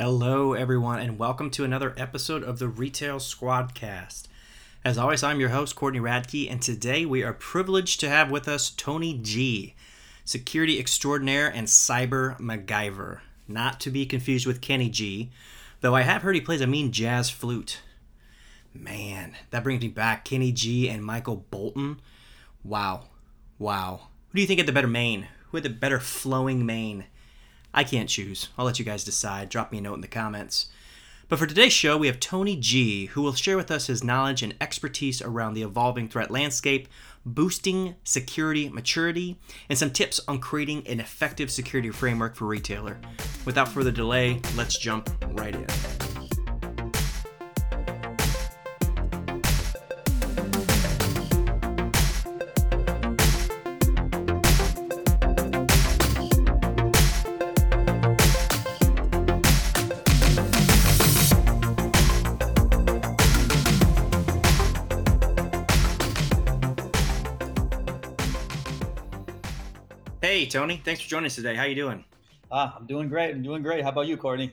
Hello, everyone, and welcome to another episode of the Retail Squadcast. As always, I'm your host, Courtney Radke, and today we are privileged to have with us Tony G, security extraordinaire and cyber MacGyver. Not to be confused with Kenny G, though I have heard he plays a mean jazz flute. Man, that brings me back. Kenny G and Michael Bolton. Wow. Wow. Who do you think had the better mane? Who had the better flowing mane? I can't choose. I'll let you guys decide. Drop me a note in the comments. But for today's show, we have Tony G, who will share with us his knowledge and expertise around the evolving threat landscape, boosting security maturity, and some tips on creating an effective security framework for retailer. Without further delay, let's jump right in. Hey, Tony. Thanks for joining us today. How you doing? Ah, I'm doing great. I'm doing great. How about you, Courtney?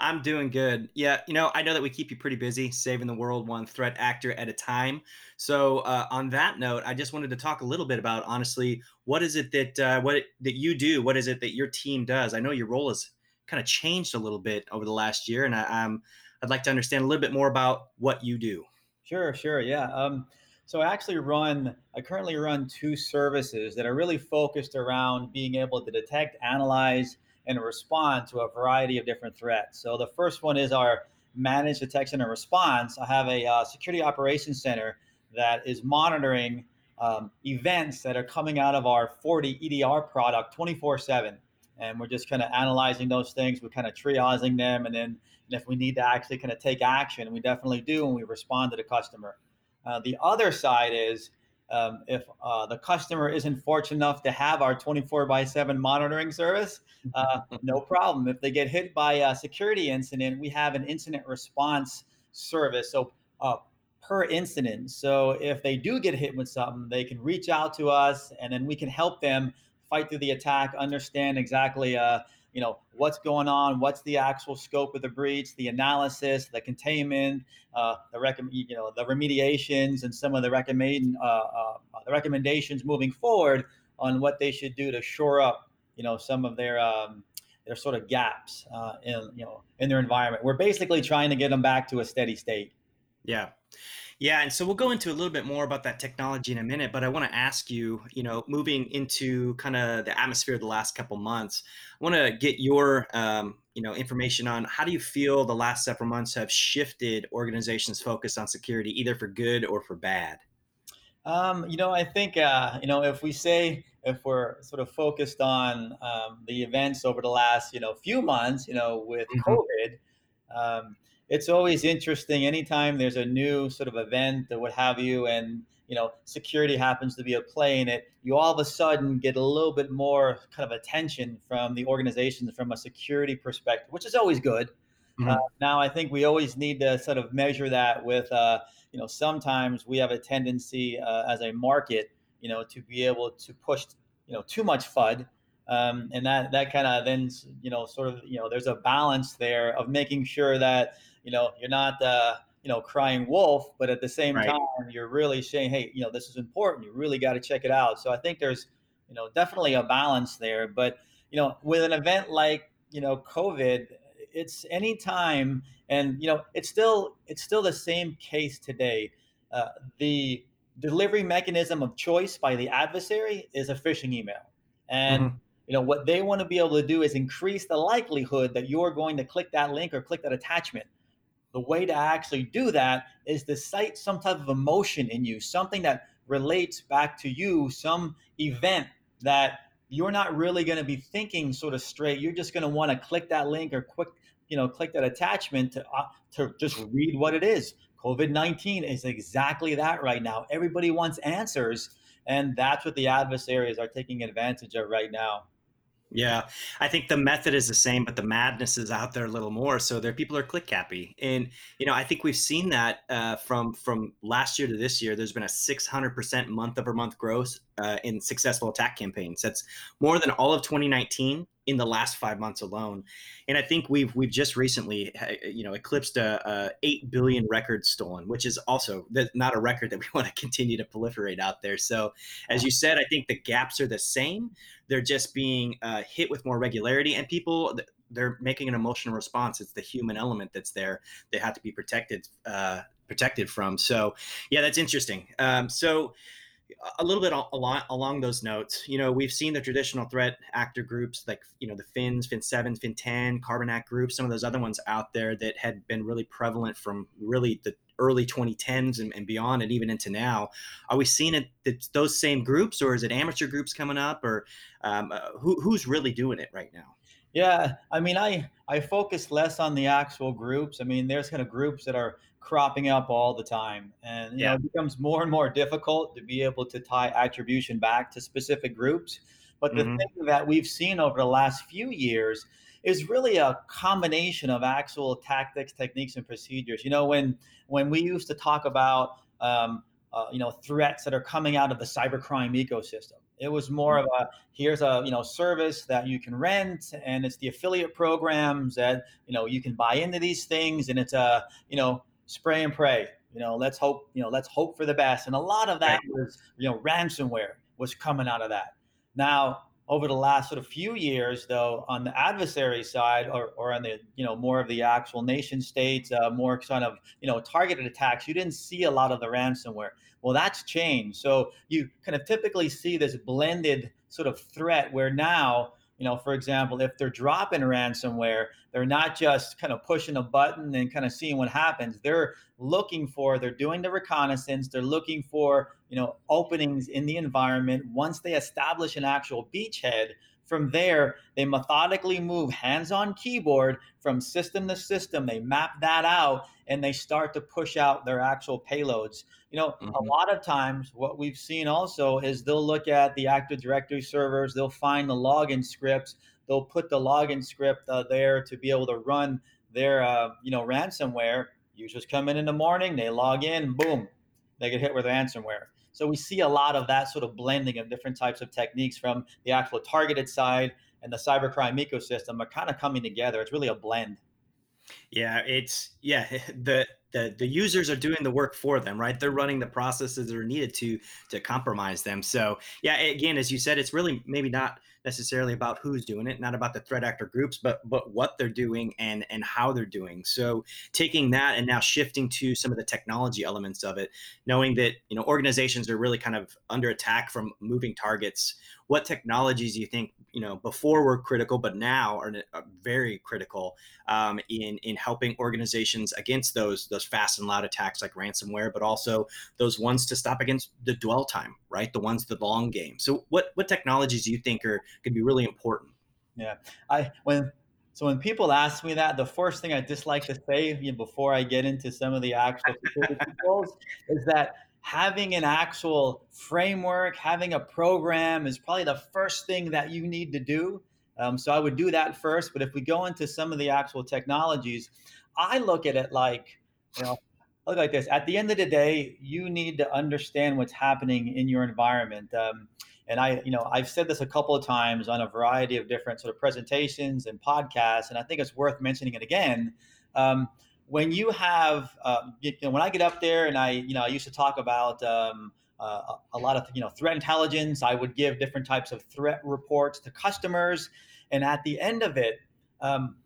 I'm doing good. Yeah, you know, I know that we keep you pretty busy saving the world one threat actor at a time. So, uh, on that note, I just wanted to talk a little bit about honestly, what is it that uh, what that you do? What is it that your team does? I know your role has kind of changed a little bit over the last year, and I, am I'd like to understand a little bit more about what you do. Sure, sure. Yeah. Um, so I actually run, I currently run two services that are really focused around being able to detect, analyze, and respond to a variety of different threats. So the first one is our managed detection and response. I have a uh, security operations center that is monitoring um, events that are coming out of our FortiEDR product 24 7. And we're just kind of analyzing those things. We're kind of triaging them. And then and if we need to actually kind of take action, we definitely do and we respond to the customer. Uh, the other side is um, if uh, the customer isn't fortunate enough to have our 24 by 7 monitoring service, uh, no problem. If they get hit by a security incident, we have an incident response service. So uh, per incident. So if they do get hit with something, they can reach out to us and then we can help them fight through the attack, understand exactly uh, you know what's going on what's the actual scope of the breach the analysis the containment uh, the rec- you know the remediations and some of the recommend uh, uh, the recommendations moving forward on what they should do to shore up you know some of their um, their sort of gaps uh, in you know in their environment. We're basically trying to get them back to a steady state. Yeah yeah, and so we'll go into a little bit more about that technology in a minute, but I want to ask you, you know, moving into kind of the atmosphere of the last couple months, I want to get your, um, you know, information on how do you feel the last several months have shifted organizations' focus on security, either for good or for bad. Um, you know, I think uh, you know if we say if we're sort of focused on um, the events over the last you know few months, you know, with mm-hmm. COVID. It's always interesting anytime there's a new sort of event or what have you and you know security happens to be a play in it you all of a sudden get a little bit more kind of attention from the organizations from a security perspective which is always good mm-hmm. uh, now i think we always need to sort of measure that with uh, you know sometimes we have a tendency uh, as a market you know to be able to push you know too much fud um, and that that kind of then you know sort of you know there's a balance there of making sure that you know you're not uh, you know crying wolf but at the same right. time you're really saying hey you know this is important you really got to check it out so i think there's you know definitely a balance there but you know with an event like you know covid it's any time and you know it's still it's still the same case today uh, the delivery mechanism of choice by the adversary is a phishing email and mm-hmm. You know what they want to be able to do is increase the likelihood that you're going to click that link or click that attachment the way to actually do that is to cite some type of emotion in you, something that relates back to you, some event that you're not really going to be thinking sort of straight. You're just going to want to click that link or quick, you know, click that attachment to uh, to just read what it is. COVID nineteen is exactly that right now. Everybody wants answers, and that's what the adversaries are taking advantage of right now. Yeah, I think the method is the same, but the madness is out there a little more. So there, people are click happy, and you know, I think we've seen that uh, from from last year to this year. There's been a 600 percent month over month growth uh, in successful attack campaigns. That's more than all of 2019 in the last five months alone. And I think we've we've just recently, you know, eclipsed a, a eight billion records stolen, which is also not a record that we want to continue to proliferate out there. So, as you said, I think the gaps are the same. They're just being uh, hit with more regularity, and people they're making an emotional response. It's the human element that's there. They have to be protected uh, protected from. So, yeah, that's interesting. Um, so a little bit along along those notes, you know, we've seen the traditional threat actor groups like you know the Fins, Fin Seven, Fin Ten, Carbanak groups, some of those other ones out there that had been really prevalent from really the early 2010s and, and beyond, and even into now. Are we seeing it those same groups, or is it amateur groups coming up, or um, uh, who, who's really doing it right now? Yeah, I mean, I I focus less on the actual groups. I mean, there's kind of groups that are cropping up all the time, and you yeah. know, it becomes more and more difficult to be able to tie attribution back to specific groups. But the mm-hmm. thing that we've seen over the last few years is really a combination of actual tactics, techniques, and procedures. You know, when when we used to talk about um, uh, you know threats that are coming out of the cybercrime ecosystem it was more of a here's a you know service that you can rent, and it's the affiliate programs that you know you can buy into these things, and it's a you know spray and pray. You know, let's hope you know let's hope for the best, and a lot of that was you know ransomware was coming out of that. Now over the last sort of few years, though, on the adversary side, or, or on the you know more of the actual nation states, uh, more kind of you know targeted attacks, you didn't see a lot of the ransomware. Well, that's changed. So you kind of typically see this blended sort of threat where now, you know, for example, if they're dropping ransomware, they're not just kind of pushing a button and kind of seeing what happens. They're looking for, they're doing the reconnaissance, they're looking for, you know, openings in the environment. Once they establish an actual beachhead, from there, they methodically move hands on keyboard from system to system. They map that out and they start to push out their actual payloads. You know, mm-hmm. a lot of times what we've seen also is they'll look at the Active Directory servers, they'll find the login scripts, they'll put the login script uh, there to be able to run their, uh, you know, ransomware. Users come in in the morning, they log in, boom, they get hit with ransomware. So we see a lot of that sort of blending of different types of techniques from the actual targeted side and the cybercrime ecosystem are kind of coming together. It's really a blend. Yeah, it's yeah, the the the users are doing the work for them, right? They're running the processes that are needed to to compromise them. So, yeah, again, as you said, it's really maybe not necessarily about who's doing it, not about the threat actor groups, but but what they're doing and and how they're doing. So taking that and now shifting to some of the technology elements of it, knowing that you know organizations are really kind of under attack from moving targets. What technologies do you think you know before were critical, but now are uh, very critical um, in in helping organizations against those those fast and loud attacks like ransomware, but also those ones to stop against the dwell time, right? The ones the long game. So what what technologies do you think are could be really important. Yeah, I when so when people ask me that, the first thing I dislike to say you know, before I get into some of the actual security controls is that having an actual framework, having a program is probably the first thing that you need to do. Um, so I would do that first. But if we go into some of the actual technologies, I look at it like, you know, look like this. At the end of the day, you need to understand what's happening in your environment. Um, and I, you know, I've said this a couple of times on a variety of different sort of presentations and podcasts, and I think it's worth mentioning it again. Um, when you have, uh, you know, when I get up there and I, you know, I used to talk about um, uh, a lot of, you know, threat intelligence. I would give different types of threat reports to customers, and at the end of it, um,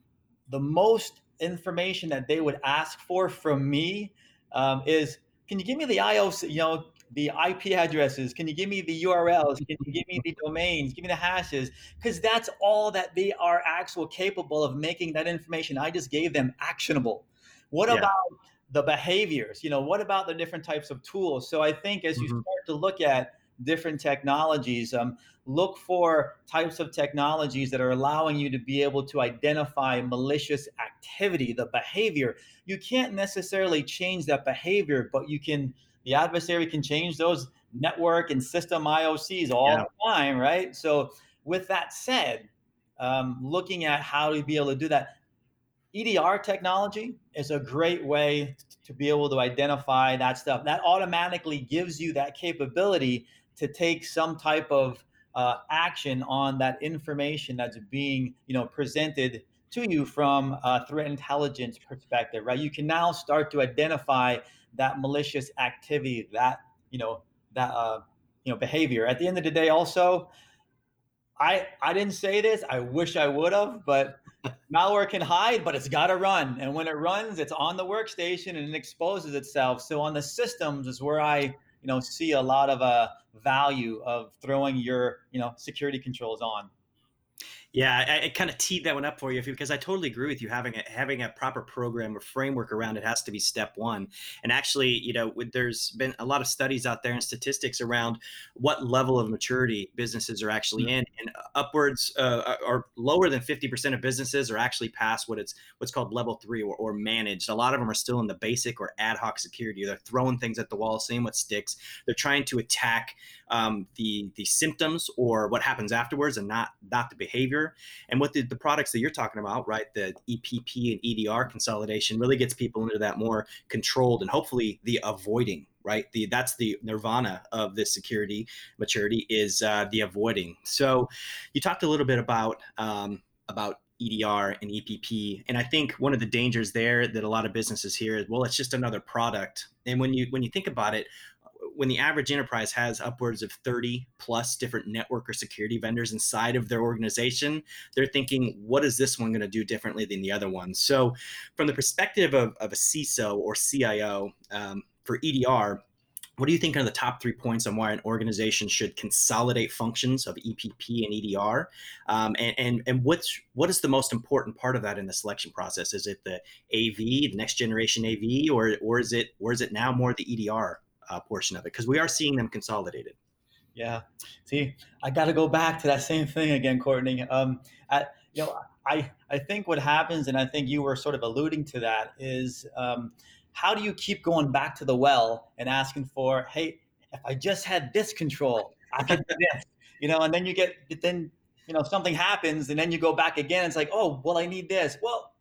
the most information that they would ask for from me um, is, can you give me the IOC, you know, the IP addresses? Can you give me the URLs? Can you give me the domains? Give me the hashes? Because that's all that they are actual capable of making that information I just gave them actionable. What yeah. about the behaviors? You know, what about the different types of tools? So I think as you mm-hmm. start to look at different technologies, um, look for types of technologies that are allowing you to be able to identify malicious activity, the behavior. You can't necessarily change that behavior, but you can the adversary can change those network and system IOCs all yeah. the time, right? So, with that said, um, looking at how to be able to do that, EDR technology is a great way to be able to identify that stuff. That automatically gives you that capability to take some type of uh, action on that information that's being you know presented to you from a threat intelligence perspective, right? You can now start to identify that malicious activity, that you know that uh, you know behavior. At the end of the day, also, I I didn't say this. I wish I would have, but malware can hide, but it's got to run. And when it runs, it's on the workstation and it exposes itself. So on the systems is where I you know see a lot of uh, value of throwing your you know security controls on. Yeah, I, I kind of teed that one up for you because I totally agree with you. Having a, having a proper program or framework around it has to be step one. And actually, you know, there's been a lot of studies out there and statistics around what level of maturity businesses are actually mm-hmm. in, and upwards uh, or lower than fifty percent of businesses are actually past what it's what's called level three or, or managed. A lot of them are still in the basic or ad hoc security. They're throwing things at the wall, seeing what sticks. They're trying to attack um, the the symptoms or what happens afterwards, and not not the behavior and what the, the products that you're talking about, right, the EPP and EDR consolidation really gets people into that more controlled and hopefully the avoiding right the that's the nirvana of this security maturity is uh, the avoiding so you talked a little bit about um, about EDR and EPP. And I think one of the dangers there that a lot of businesses hear is, well, it's just another product. And when you when you think about it, when the average enterprise has upwards of 30 plus different network or security vendors inside of their organization, they're thinking, what is this one going to do differently than the other one? So, from the perspective of, of a CISO or CIO um, for EDR, what do you think are the top three points on why an organization should consolidate functions of EPP and EDR? Um, and, and, and what's, what is the most important part of that in the selection process? Is it the AV, the next generation AV, or, or, is, it, or is it now more the EDR uh, portion of it because we are seeing them consolidated. Yeah. See, I got to go back to that same thing again, Courtney. Um, at, you know, I, I think what happens, and I think you were sort of alluding to that, is um, how do you keep going back to the well and asking for, hey, if I just had this control, I could do this, you know, and then you get, then, you know, something happens and then you go back again. it's like, oh, well, I need this. Well,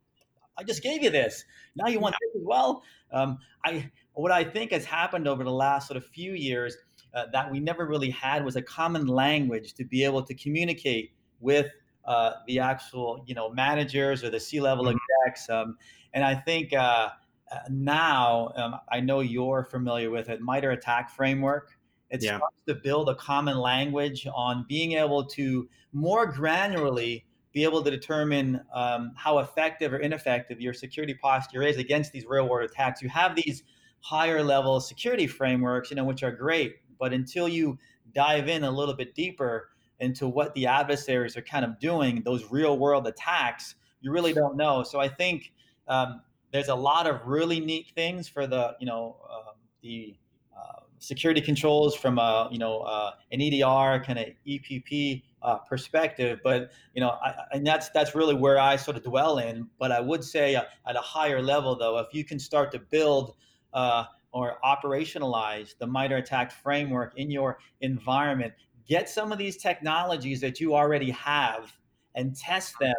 I just gave you this. Now you want this as well. Um, I, what I think has happened over the last sort of few years uh, that we never really had was a common language to be able to communicate with uh, the actual, you know, managers or the C-level mm-hmm. execs. Um, and I think uh, uh now, um, I know you're familiar with it, MITRE ATT&CK framework. It yeah. starts to build a common language on being able to more granularly be able to determine um, how effective or ineffective your security posture is against these real world attacks. You have these higher level security frameworks, you know, which are great, but until you dive in a little bit deeper into what the adversaries are kind of doing, those real world attacks, you really don't know. So I think um, there's a lot of really neat things for the, you know, uh, the uh, security controls from a, you know, uh, an EDR kind of EPP uh, perspective. But you know, I, and that's that's really where I sort of dwell in. But I would say uh, at a higher level, though, if you can start to build uh, or operationalize the MITRE ATT&CK framework in your environment, get some of these technologies that you already have and test them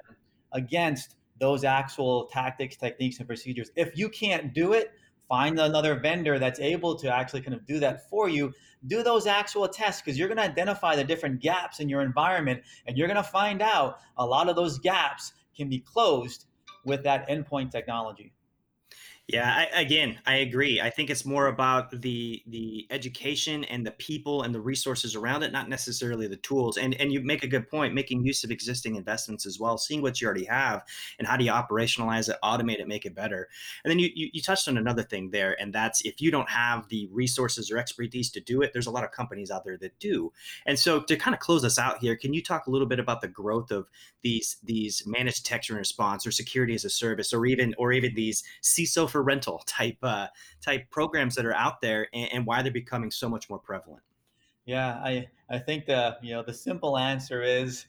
against those actual tactics, techniques, and procedures. If you can't do it, find another vendor that's able to actually kind of do that for you. Do those actual tests because you're going to identify the different gaps in your environment and you're going to find out a lot of those gaps can be closed with that endpoint technology yeah, I, again, I agree. I think it's more about the the education and the people and the resources around it, not necessarily the tools. And and you make a good point, making use of existing investments as well, seeing what you already have and how do you operationalize it, automate it, make it better. And then you you, you touched on another thing there, and that's if you don't have the resources or expertise to do it, there's a lot of companies out there that do. And so to kind of close us out here, can you talk a little bit about the growth of these these managed detection and response or security as a service, or even or even these CISO for rental type uh, type programs that are out there and, and why they're becoming so much more prevalent? Yeah, I I think the you know the simple answer is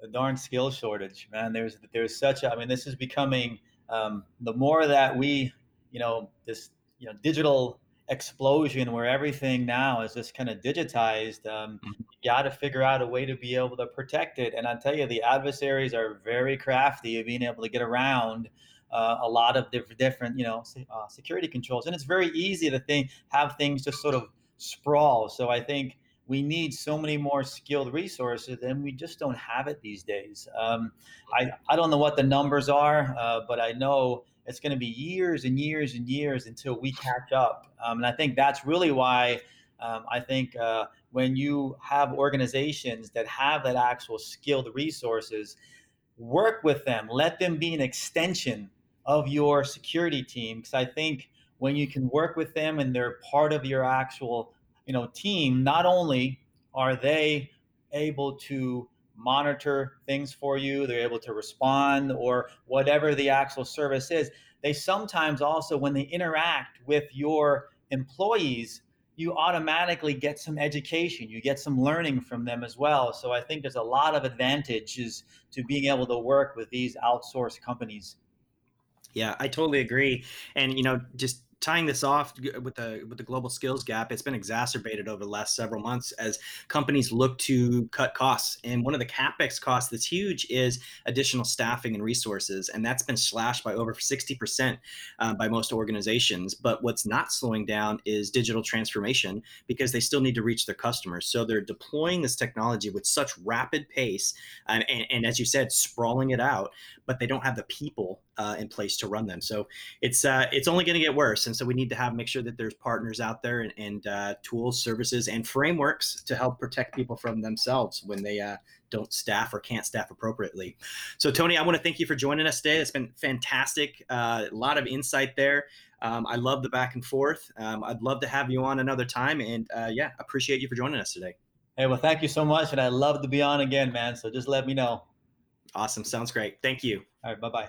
the darn skill shortage, man. There's there's such a, I mean this is becoming um, the more that we you know this you know digital explosion where everything now is just kind of digitized um, mm-hmm. you got to figure out a way to be able to protect it and i tell you the adversaries are very crafty of being able to get around uh, a lot of different, you know, uh, security controls, and it's very easy to think have things just sort of sprawl. So I think we need so many more skilled resources, and we just don't have it these days. Um, I, I don't know what the numbers are, uh, but I know it's going to be years and years and years until we catch up. Um, and I think that's really why um, I think uh, when you have organizations that have that actual skilled resources, work with them, let them be an extension of your security team. Because I think when you can work with them and they're part of your actual you know team not only are they able to monitor things for you they're able to respond or whatever the actual service is they sometimes also when they interact with your employees you automatically get some education you get some learning from them as well so i think there's a lot of advantages to being able to work with these outsourced companies yeah i totally agree and you know just tying this off with the with the global skills gap, it's been exacerbated over the last several months as companies look to cut costs. And one of the capex costs that's huge is additional staffing and resources, and that's been slashed by over sixty percent uh, by most organizations. But what's not slowing down is digital transformation because they still need to reach their customers. So they're deploying this technology with such rapid pace, and, and, and as you said, sprawling it out, but they don't have the people uh, in place to run them. So it's uh, it's only going to get worse, and so we need to have make sure that there's partners out there and, and uh, tools, services, and frameworks to help protect people from themselves when they uh, don't staff or can't staff appropriately. So Tony, I want to thank you for joining us today. It's been fantastic. Uh, a lot of insight there. Um, I love the back and forth. Um, I'd love to have you on another time, and uh, yeah, appreciate you for joining us today. Hey, well, thank you so much, and I'd love to be on again, man. So just let me know. Awesome. Sounds great. Thank you. All right. Bye bye.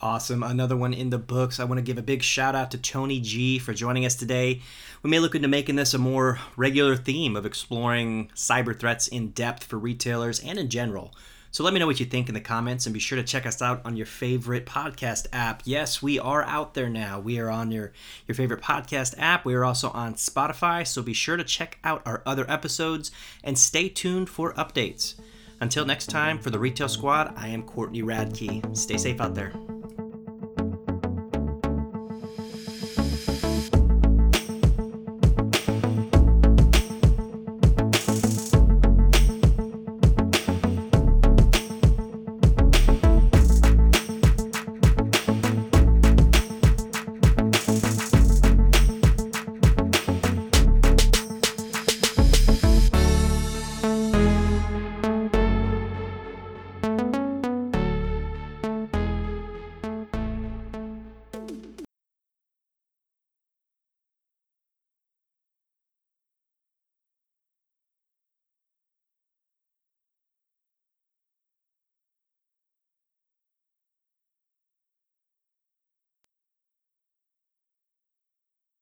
Awesome. Another one in the books. I want to give a big shout out to Tony G for joining us today. We may look into making this a more regular theme of exploring cyber threats in depth for retailers and in general. So let me know what you think in the comments and be sure to check us out on your favorite podcast app. Yes, we are out there now. We are on your, your favorite podcast app. We are also on Spotify, so be sure to check out our other episodes and stay tuned for updates. Until next time, for the Retail Squad, I am Courtney Radke. Stay safe out there.